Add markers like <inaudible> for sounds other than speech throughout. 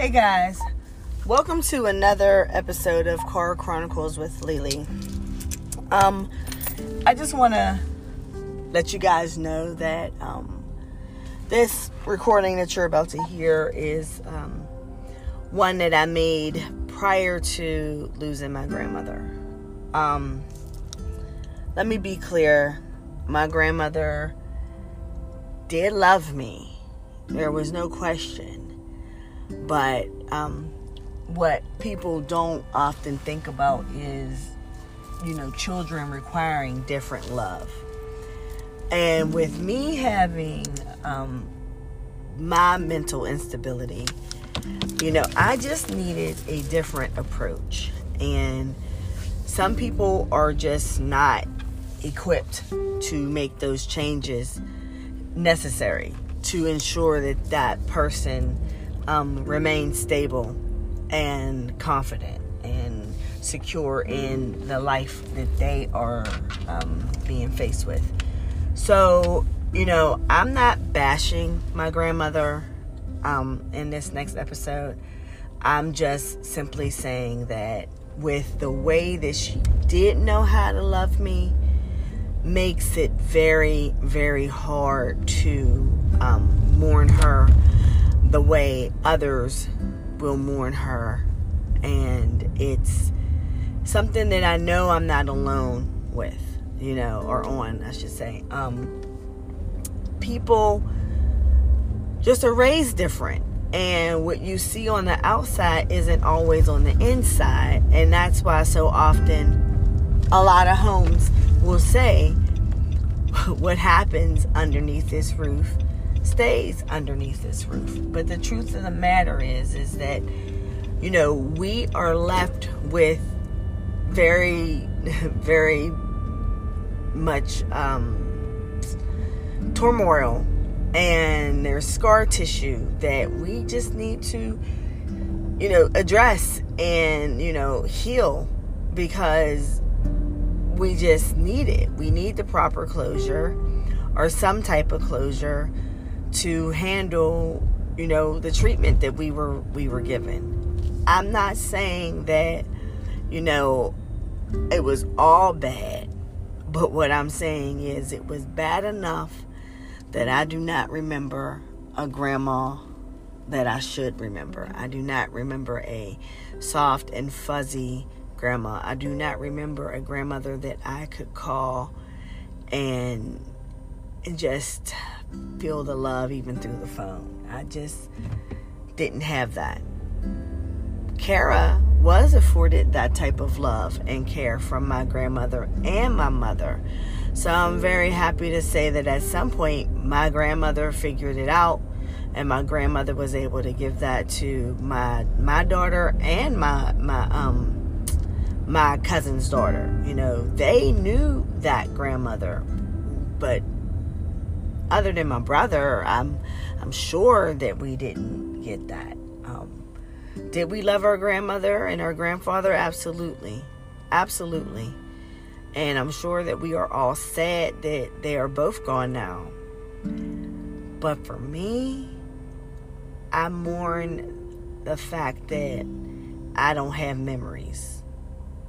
Hey guys, welcome to another episode of Car Chronicles with LiLi. Um, I just want to let you guys know that um, this recording that you're about to hear is um, one that I made prior to losing my grandmother. Um, let me be clear my grandmother did love me, there was no question. But um, what people don't often think about is, you know, children requiring different love. And with me having um, my mental instability, you know, I just needed a different approach. And some people are just not equipped to make those changes necessary to ensure that that person um, remain stable and confident and secure in the life that they are um, being faced with. So, you know, I'm not bashing my grandmother um, in this next episode. I'm just simply saying that with the way that she did know how to love me, makes it very, very hard to um, mourn her the way others will mourn her. And it's something that I know I'm not alone with, you know, or on, I should say. Um, people just are raised different. And what you see on the outside isn't always on the inside. And that's why so often a lot of homes will say, <laughs> what happens underneath this roof stays underneath this roof. But the truth of the matter is, is that, you know, we are left with very, <laughs> very much um, turmoil and there's scar tissue that we just need to, you know, address and, you know, heal because we just need it. We need the proper closure or some type of closure to handle, you know, the treatment that we were we were given. I'm not saying that, you know, it was all bad, but what I'm saying is it was bad enough that I do not remember a grandma that I should remember. I do not remember a soft and fuzzy grandma. I do not remember a grandmother that I could call and just feel the love even through the phone. I just didn't have that. Kara was afforded that type of love and care from my grandmother and my mother. So I'm very happy to say that at some point my grandmother figured it out and my grandmother was able to give that to my my daughter and my my um my cousin's daughter. You know, they knew that grandmother, but other than my brother, I'm I'm sure that we didn't get that. Um, did we love our grandmother and our grandfather? Absolutely, absolutely. And I'm sure that we are all sad that they are both gone now. But for me, I mourn the fact that I don't have memories.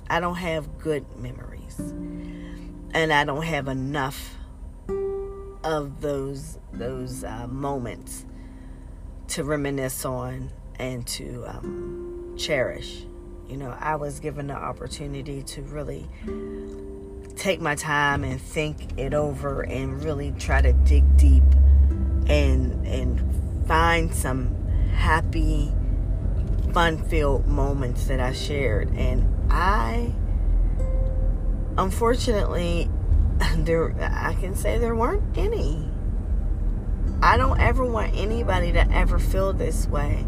I don't have good memories. And I don't have enough of those those uh, moments to reminisce on and to um, cherish. You know, I was given the opportunity to really take my time and think it over and really try to dig deep and and find some happy fun-filled moments that I shared and I unfortunately <coughs> there I can say there weren't any. I don't ever want anybody to ever feel this way.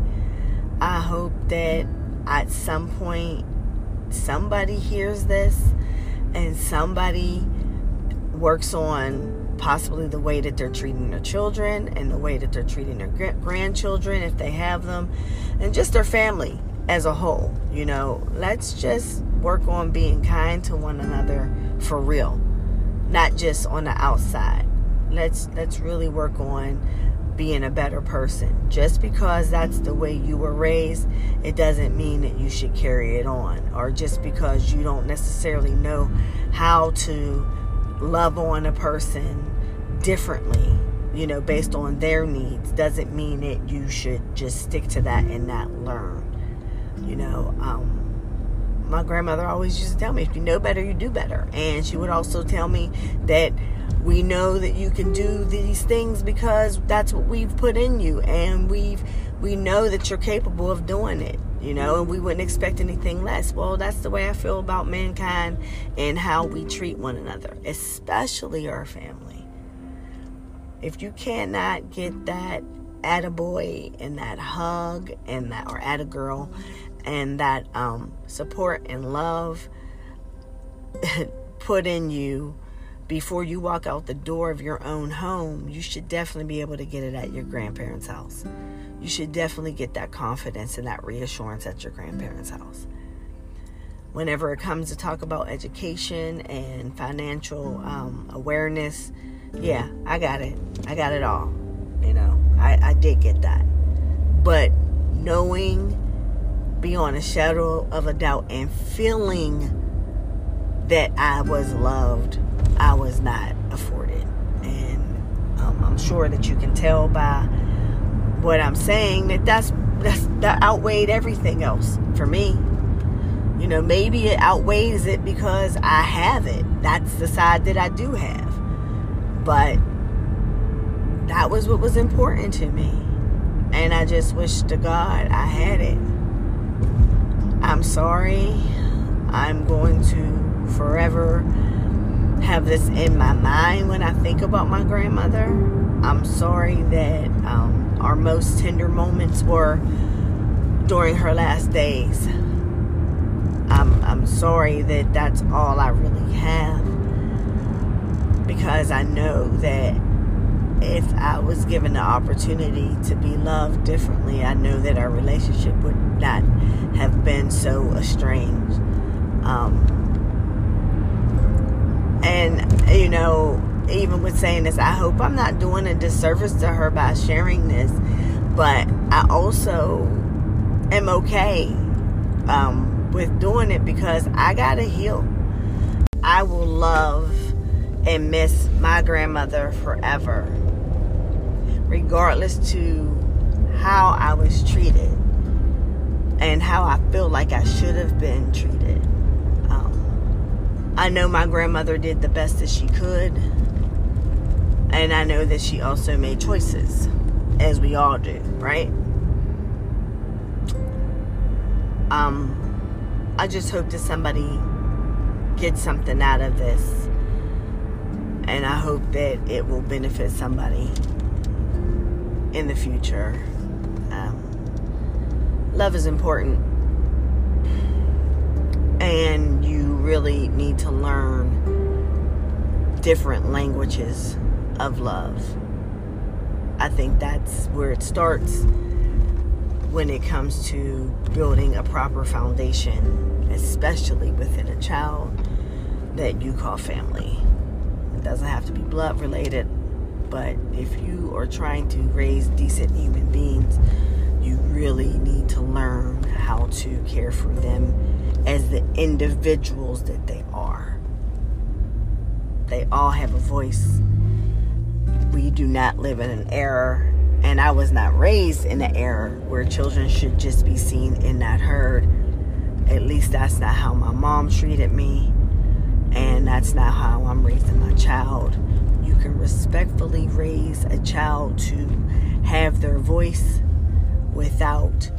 I hope that at some point somebody hears this and somebody works on possibly the way that they're treating their children and the way that they're treating their grandchildren if they have them and just their family as a whole you know let's just work on being kind to one another for real not just on the outside. Let's let's really work on being a better person. Just because that's the way you were raised, it doesn't mean that you should carry it on. Or just because you don't necessarily know how to love on a person differently, you know, based on their needs, doesn't mean that you should just stick to that and not learn. You know, um, my grandmother always used to tell me, if you know better, you do better. And she would also tell me that we know that you can do these things because that's what we've put in you and we've we know that you're capable of doing it you know and we wouldn't expect anything less well that's the way i feel about mankind and how we treat one another especially our family if you cannot get that at a boy and that hug and that or attagirl and that um, support and love <laughs> put in you before you walk out the door of your own home, you should definitely be able to get it at your grandparents' house. You should definitely get that confidence and that reassurance at your grandparents' house. Whenever it comes to talk about education and financial um, awareness, yeah, I got it. I got it all. You know, I, I did get that. But knowing beyond a shadow of a doubt and feeling that I was loved I was not afforded. And um, I'm sure that you can tell by what I'm saying that that's, that's that outweighed everything else for me. You know, maybe it outweighs it because I have it. That's the side that I do have. But that was what was important to me. And I just wish to God I had it. I'm sorry. I'm going to forever have this in my mind when I think about my grandmother. I'm sorry that um, our most tender moments were during her last days. I'm, I'm sorry that that's all I really have because I know that if I was given the opportunity to be loved differently, I know that our relationship would not have been so estranged. Um, and, you know, even with saying this, I hope I'm not doing a disservice to her by sharing this. But I also am okay um, with doing it because I got to heal. I will love and miss my grandmother forever, regardless to how I was treated and how I feel like I should have been treated. I know my grandmother did the best that she could. And I know that she also made choices, as we all do, right? Um, I just hope that somebody gets something out of this. And I hope that it will benefit somebody in the future. Um, love is important. And you really need to learn different languages of love. I think that's where it starts when it comes to building a proper foundation, especially within a child that you call family. It doesn't have to be blood related, but if you are trying to raise decent human beings, you really need to learn how to care for them as the individuals that they are. They all have a voice. We do not live in an era, and I was not raised in an era where children should just be seen and not heard. At least that's not how my mom treated me, and that's not how I'm raising my child. You can respectfully raise a child to have their voice without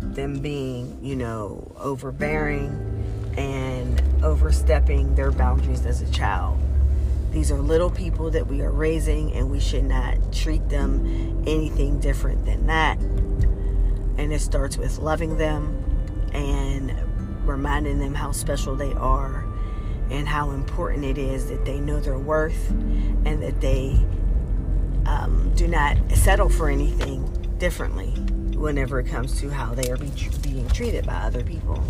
them being, you know, overbearing and overstepping their boundaries as a child. These are little people that we are raising, and we should not treat them anything different than that. And it starts with loving them and reminding them how special they are and how important it is that they know their worth and that they um, do not settle for anything differently whenever it comes to how they are be, being treated by other people.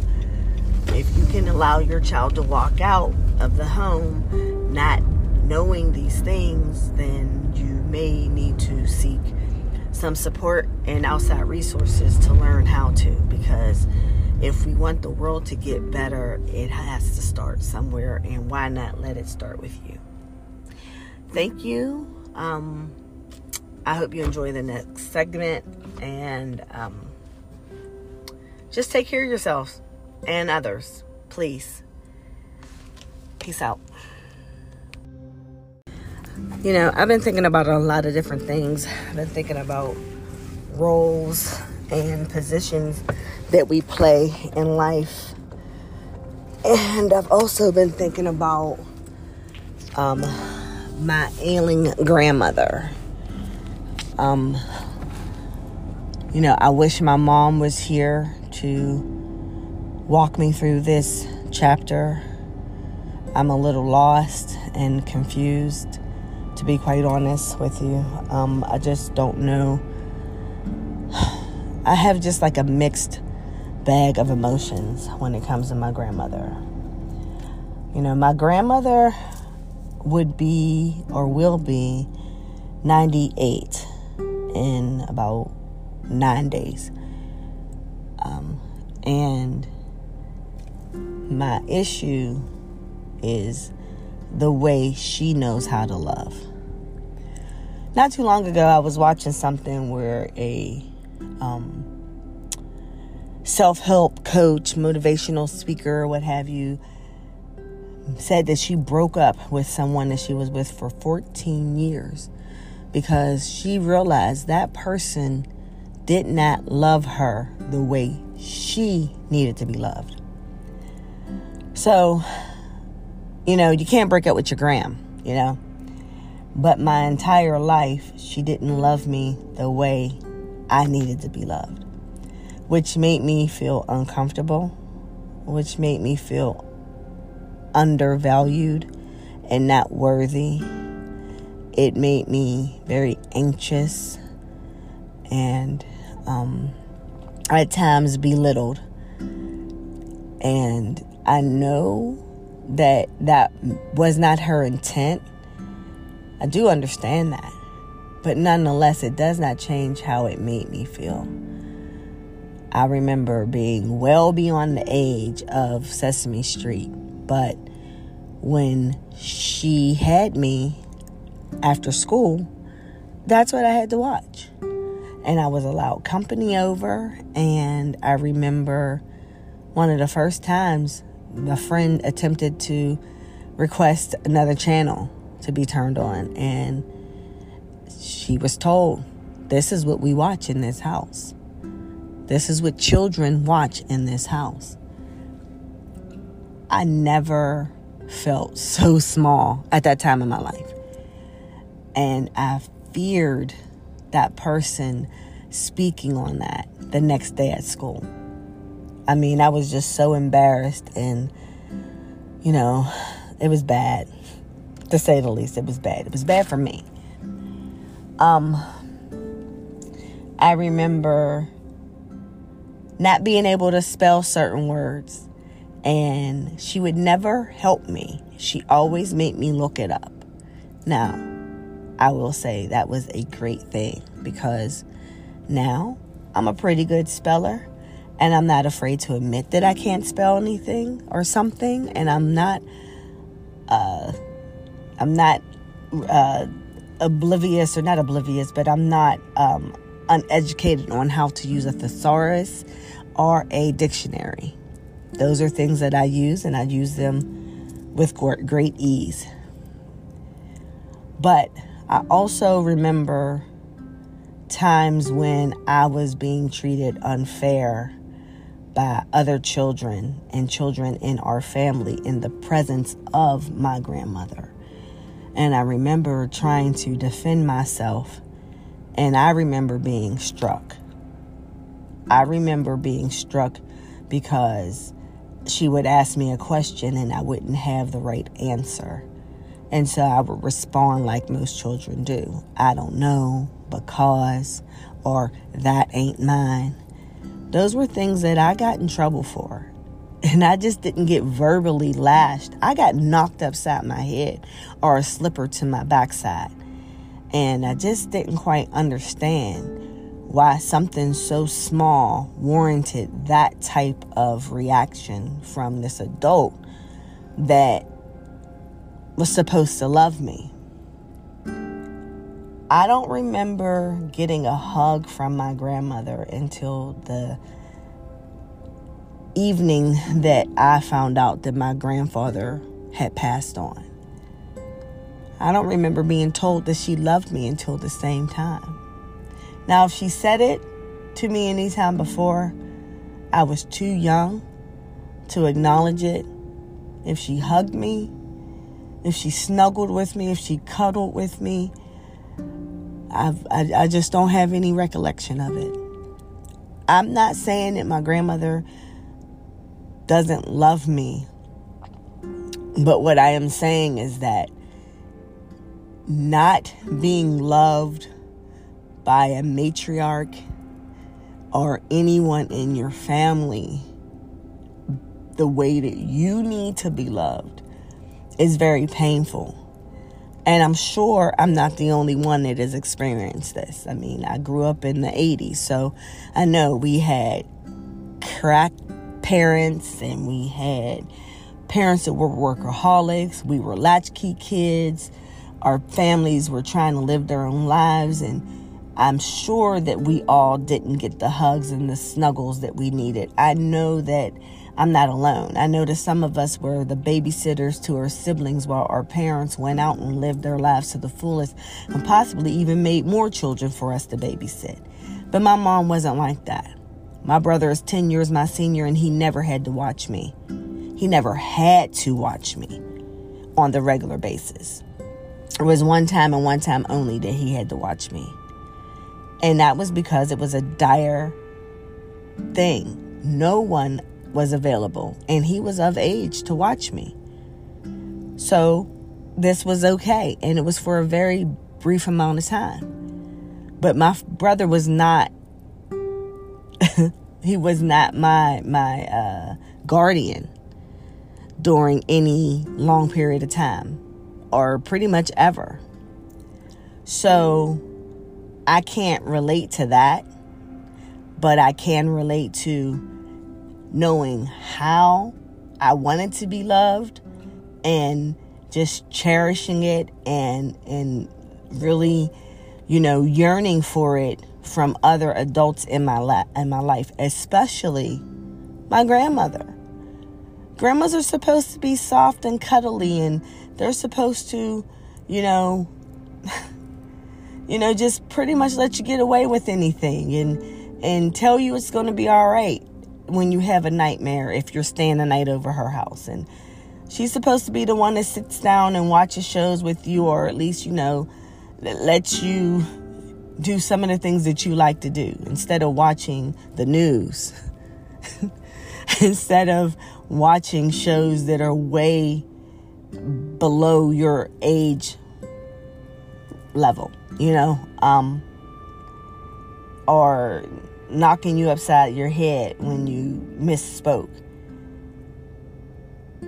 If you can allow your child to walk out of the home not knowing these things, then you may need to seek some support and outside resources to learn how to because if we want the world to get better, it has to start somewhere, and why not let it start with you? Thank you. Um, I hope you enjoy the next segment and um, just take care of yourselves and others, please. Peace out. You know, I've been thinking about a lot of different things. I've been thinking about roles and positions that we play in life. And I've also been thinking about um, my ailing grandmother. Um, you know, I wish my mom was here to walk me through this chapter. I'm a little lost and confused, to be quite honest with you. Um, I just don't know. <sighs> I have just like a mixed bag of emotions when it comes to my grandmother. You know, my grandmother would be or will be 98 in about nine days. Um, and my issue is the way she knows how to love. Not too long ago, I was watching something where a um, self help coach, motivational speaker, what have you, said that she broke up with someone that she was with for 14 years because she realized that person did not love her the way she needed to be loved. So, you know, you can't break up with your gram, you know. But my entire life, she didn't love me the way I needed to be loved which made me feel uncomfortable, which made me feel undervalued and not worthy. It made me very anxious and um, at times belittled. And I know that that was not her intent. I do understand that. But nonetheless, it does not change how it made me feel. I remember being well beyond the age of Sesame Street, but when she had me after school, that's what I had to watch. And I was allowed company over, and I remember one of the first times a friend attempted to request another channel to be turned on, and she was told, This is what we watch in this house. This is what children watch in this house. I never felt so small at that time in my life. And I feared that person speaking on that the next day at school. I mean, I was just so embarrassed and, you know, it was bad. To say the least, it was bad. It was bad for me. Um, I remember not being able to spell certain words. And she would never help me. She always made me look it up. Now, I will say that was a great thing because now I'm a pretty good speller and I'm not afraid to admit that I can't spell anything or something and I'm not uh I'm not uh oblivious or not oblivious but I'm not um uneducated on how to use a thesaurus or a dictionary. Those are things that I use, and I use them with great ease. But I also remember times when I was being treated unfair by other children and children in our family in the presence of my grandmother. And I remember trying to defend myself, and I remember being struck. I remember being struck because she would ask me a question and I wouldn't have the right answer. And so I would respond like most children do I don't know, because, or that ain't mine. Those were things that I got in trouble for. <laughs> And I just didn't get verbally lashed. I got knocked upside my head or a slipper to my backside. And I just didn't quite understand why something so small warranted that type of reaction from this adult that was supposed to love me. I don't remember getting a hug from my grandmother until the evening that I found out that my grandfather had passed on. I don't remember being told that she loved me until the same time. Now, if she said it to me anytime before, I was too young to acknowledge it. If she hugged me, if she snuggled with me, if she cuddled with me, I've, I, I just don't have any recollection of it. I'm not saying that my grandmother doesn't love me, but what I am saying is that not being loved by a matriarch or anyone in your family the way that you need to be loved is very painful. And I'm sure I'm not the only one that has experienced this. I mean, I grew up in the 80s, so I know we had crack parents and we had parents that were workaholics. We were latchkey kids. Our families were trying to live their own lives. And I'm sure that we all didn't get the hugs and the snuggles that we needed. I know that I'm not alone. I know that some of us were the babysitters to our siblings while our parents went out and lived their lives to the fullest and possibly even made more children for us to babysit. But my mom wasn't like that. My brother is 10 years my senior and he never had to watch me. He never had to watch me on the regular basis. It was one time and one time only that he had to watch me. And that was because it was a dire thing. No one was available, and he was of age to watch me. So this was okay, and it was for a very brief amount of time. But my brother was not. <laughs> he was not my my uh, guardian during any long period of time, or pretty much ever. So I can't relate to that, but I can relate to knowing how I wanted to be loved and just cherishing it and and really you know yearning for it from other adults in my la- in my life especially my grandmother grandmas are supposed to be soft and cuddly and they're supposed to you know you know just pretty much let you get away with anything and and tell you it's going to be all right when you have a nightmare if you're staying the night over her house. And she's supposed to be the one that sits down and watches shows with you, or at least, you know, that lets you do some of the things that you like to do instead of watching the news. <laughs> instead of watching shows that are way below your age level, you know, um, or knocking you upside your head when you misspoke.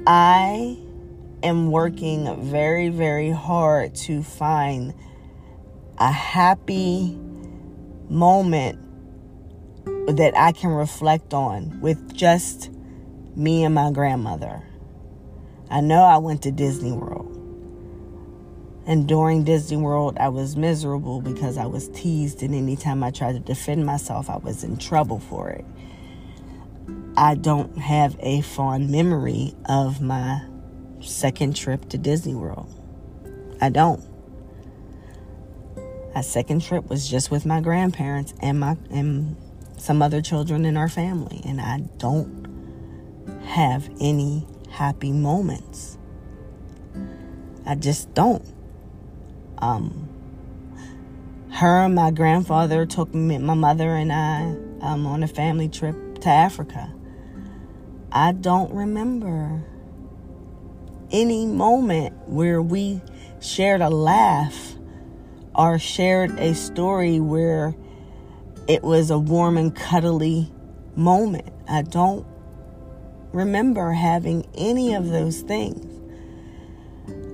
I am working very, very hard to find a happy moment that I can reflect on with just me and my grandmother. I know I went to Disney World. And during Disney World, I was miserable because I was teased, and anytime I tried to defend myself, I was in trouble for it. I don't have a fond memory of my second trip to Disney World. I don't. My second trip was just with my grandparents and my and some other children in our family, and I don't have any happy moments. I just don't. Um, her and my grandfather took me, my mother and I um, on a family trip to Africa. I don't remember any moment where we shared a laugh or shared a story where it was a warm and cuddly moment. I don't remember having any of those things.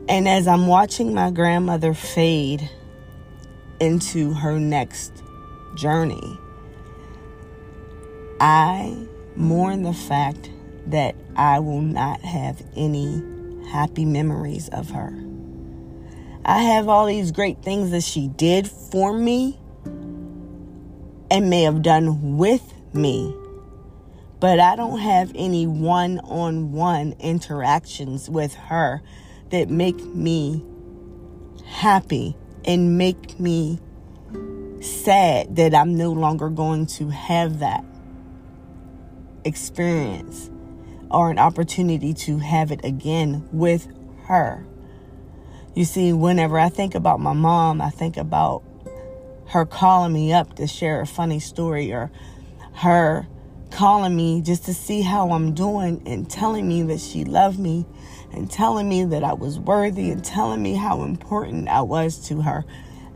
And as I'm watching my grandmother fade into her next journey. I mourn the fact that I will not have any happy memories of her. I have all these great things that she did for me and may have done with me, but I don't have any one on one interactions with her that make me happy and make me sad that I'm no longer going to have that experience or an opportunity to have it again with her. You see, whenever I think about my mom, I think about her calling me up to share a funny story or her calling me just to see how I'm doing and telling me that she loved me and telling me that I was worthy and telling me how important I was to her.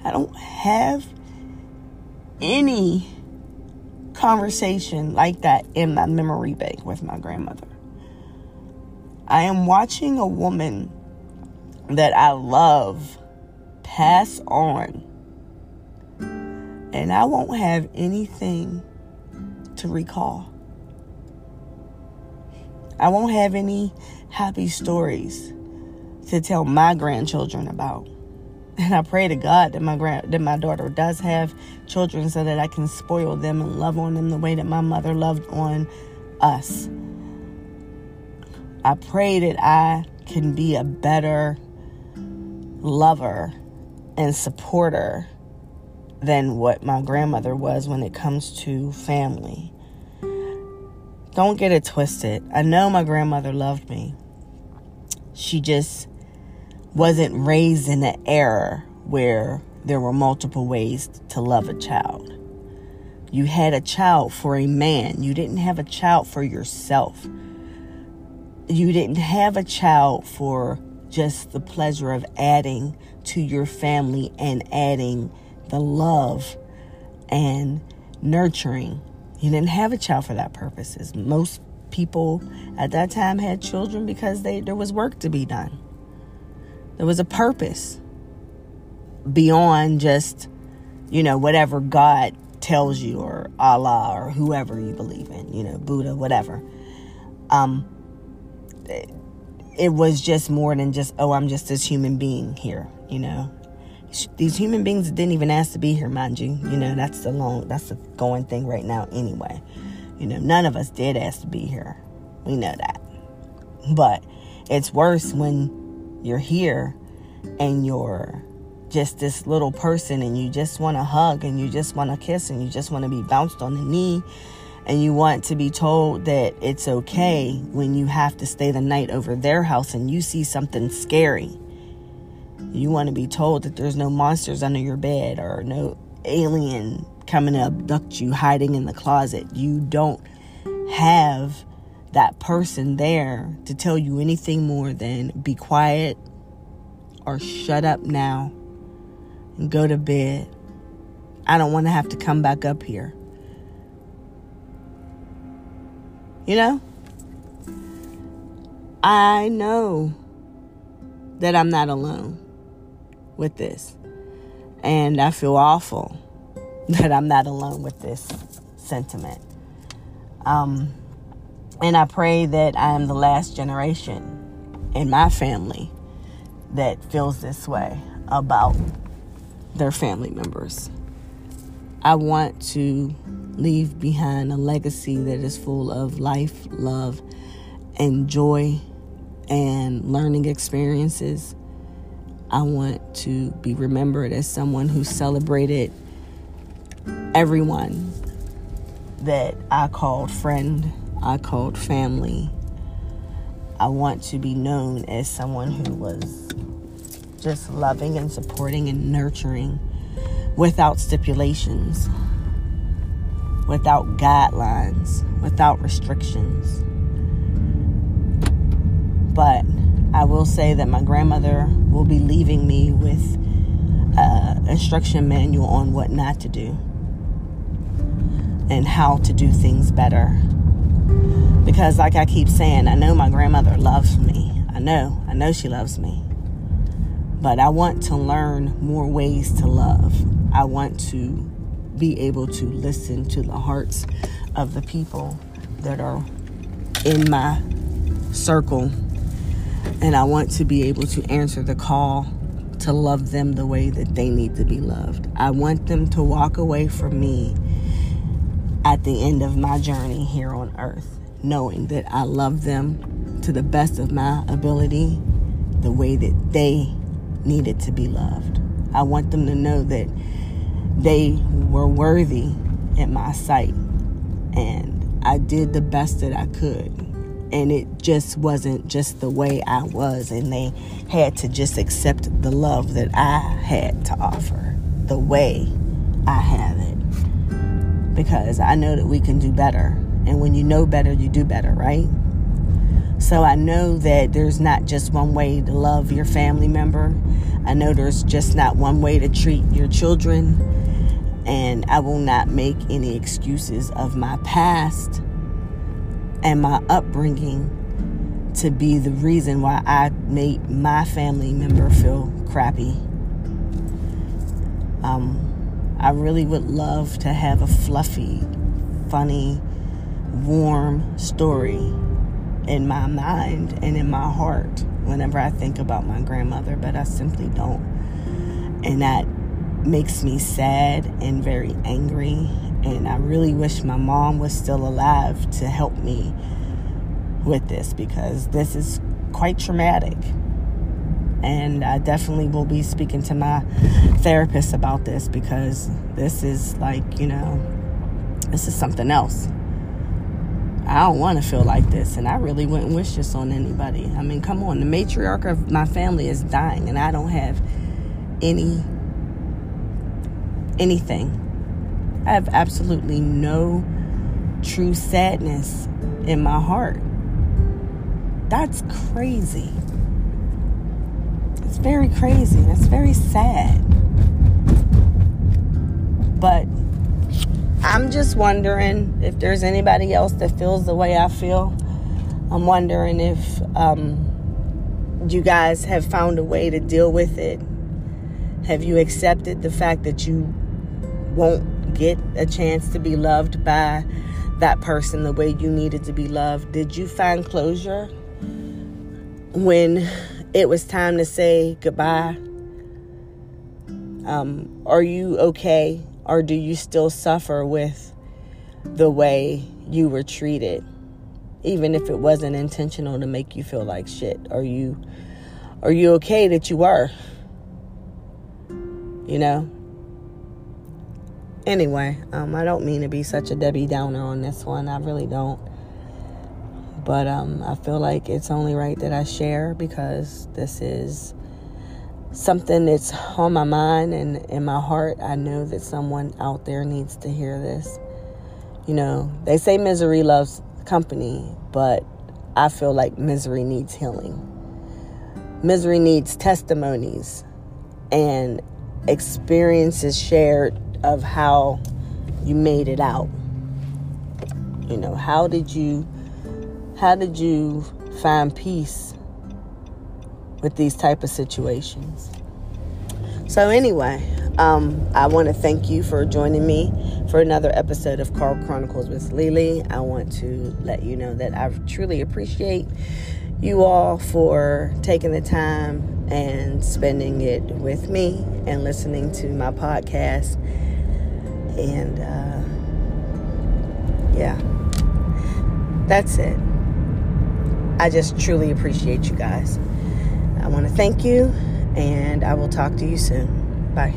I don't have any conversation like that in my memory bank with my grandmother. I am watching a woman that I love pass on, and I won't have anything to recall. I won't have any happy stories to tell my grandchildren about. And I pray to God that my grand that my daughter does have children so that I can spoil them and love on them the way that my mother loved on us. I pray that I can be a better lover and supporter than what my grandmother was when it comes to family. Don't get it twisted. I know my grandmother loved me. She just wasn't raised in an era where there were multiple ways to love a child. You had a child for a man, you didn't have a child for yourself. You didn't have a child for just the pleasure of adding to your family and adding the love and nurturing. You didn't have a child for that purposes. Most people at that time had children because they there was work to be done. There was a purpose beyond just, you know, whatever God tells you or Allah or whoever you believe in, you know, Buddha, whatever. Um it was just more than just, oh, I'm just this human being here, you know. These human beings didn't even ask to be here, mind you. You know, that's the long, that's the going thing right now anyway. You know, none of us did ask to be here. We know that. But it's worse when you're here and you're just this little person and you just want to hug and you just want to kiss and you just want to be bounced on the knee and you want to be told that it's okay when you have to stay the night over their house and you see something scary. You want to be told that there's no monsters under your bed or no alien coming to abduct you hiding in the closet. You don't have that person there to tell you anything more than be quiet or shut up now and go to bed. I don't want to have to come back up here. You know? I know that I'm not alone with this. And I feel awful <laughs> that I'm not alone with this sentiment. Um, and I pray that I am the last generation in my family that feels this way about their family members. I want to leave behind a legacy that is full of life, love, and joy and learning experiences. I want to be remembered as someone who celebrated everyone that I called friend, I called family. I want to be known as someone who was just loving and supporting and nurturing without stipulations without guidelines, without restrictions. But I will say that my grandmother will be leaving me with an instruction manual on what not to do and how to do things better. Because, like I keep saying, I know my grandmother loves me. I know, I know she loves me. But I want to learn more ways to love. I want to be able to listen to the hearts of the people that are in my circle. And I want to be able to answer the call to love them the way that they need to be loved. I want them to walk away from me at the end of my journey here on earth, knowing that I love them to the best of my ability, the way that they needed to be loved. I want them to know that they were worthy in my sight and I did the best that I could. And it just wasn't just the way I was, and they had to just accept the love that I had to offer, the way I have it. Because I know that we can do better. And when you know better, you do better, right? So I know that there's not just one way to love your family member. I know there's just not one way to treat your children. And I will not make any excuses of my past and my upbringing to be the reason why I made my family member feel crappy. Um, I really would love to have a fluffy, funny, warm story in my mind and in my heart whenever I think about my grandmother, but I simply don't. And that makes me sad and very angry. And I really wish my mom was still alive to help me with this because this is quite traumatic. And I definitely will be speaking to my therapist about this because this is like, you know, this is something else. I don't want to feel like this, and I really wouldn't wish this on anybody. I mean, come on, the matriarch of my family is dying, and I don't have any anything. I have absolutely no true sadness in my heart. That's crazy. It's very crazy. That's very sad. But I'm just wondering if there's anybody else that feels the way I feel. I'm wondering if um, you guys have found a way to deal with it. Have you accepted the fact that you won't get a chance to be loved by that person the way you needed to be loved? Did you find closure when it was time to say goodbye? Um, are you okay or do you still suffer with the way you were treated? Even if it wasn't intentional to make you feel like shit. Are you are you okay that you were? You know? Anyway, um, I don't mean to be such a Debbie Downer on this one. I really don't. But um, I feel like it's only right that I share because this is something that's on my mind and in my heart. I know that someone out there needs to hear this. You know, they say misery loves company, but I feel like misery needs healing. Misery needs testimonies and experiences shared of how you made it out. You know, how did you how did you find peace with these type of situations. So anyway, um, I want to thank you for joining me for another episode of Carl Chronicles with LiLi. I want to let you know that I truly appreciate you all for taking the time and spending it with me and listening to my podcast. And uh, yeah, that's it. I just truly appreciate you guys. I want to thank you, and I will talk to you soon. Bye.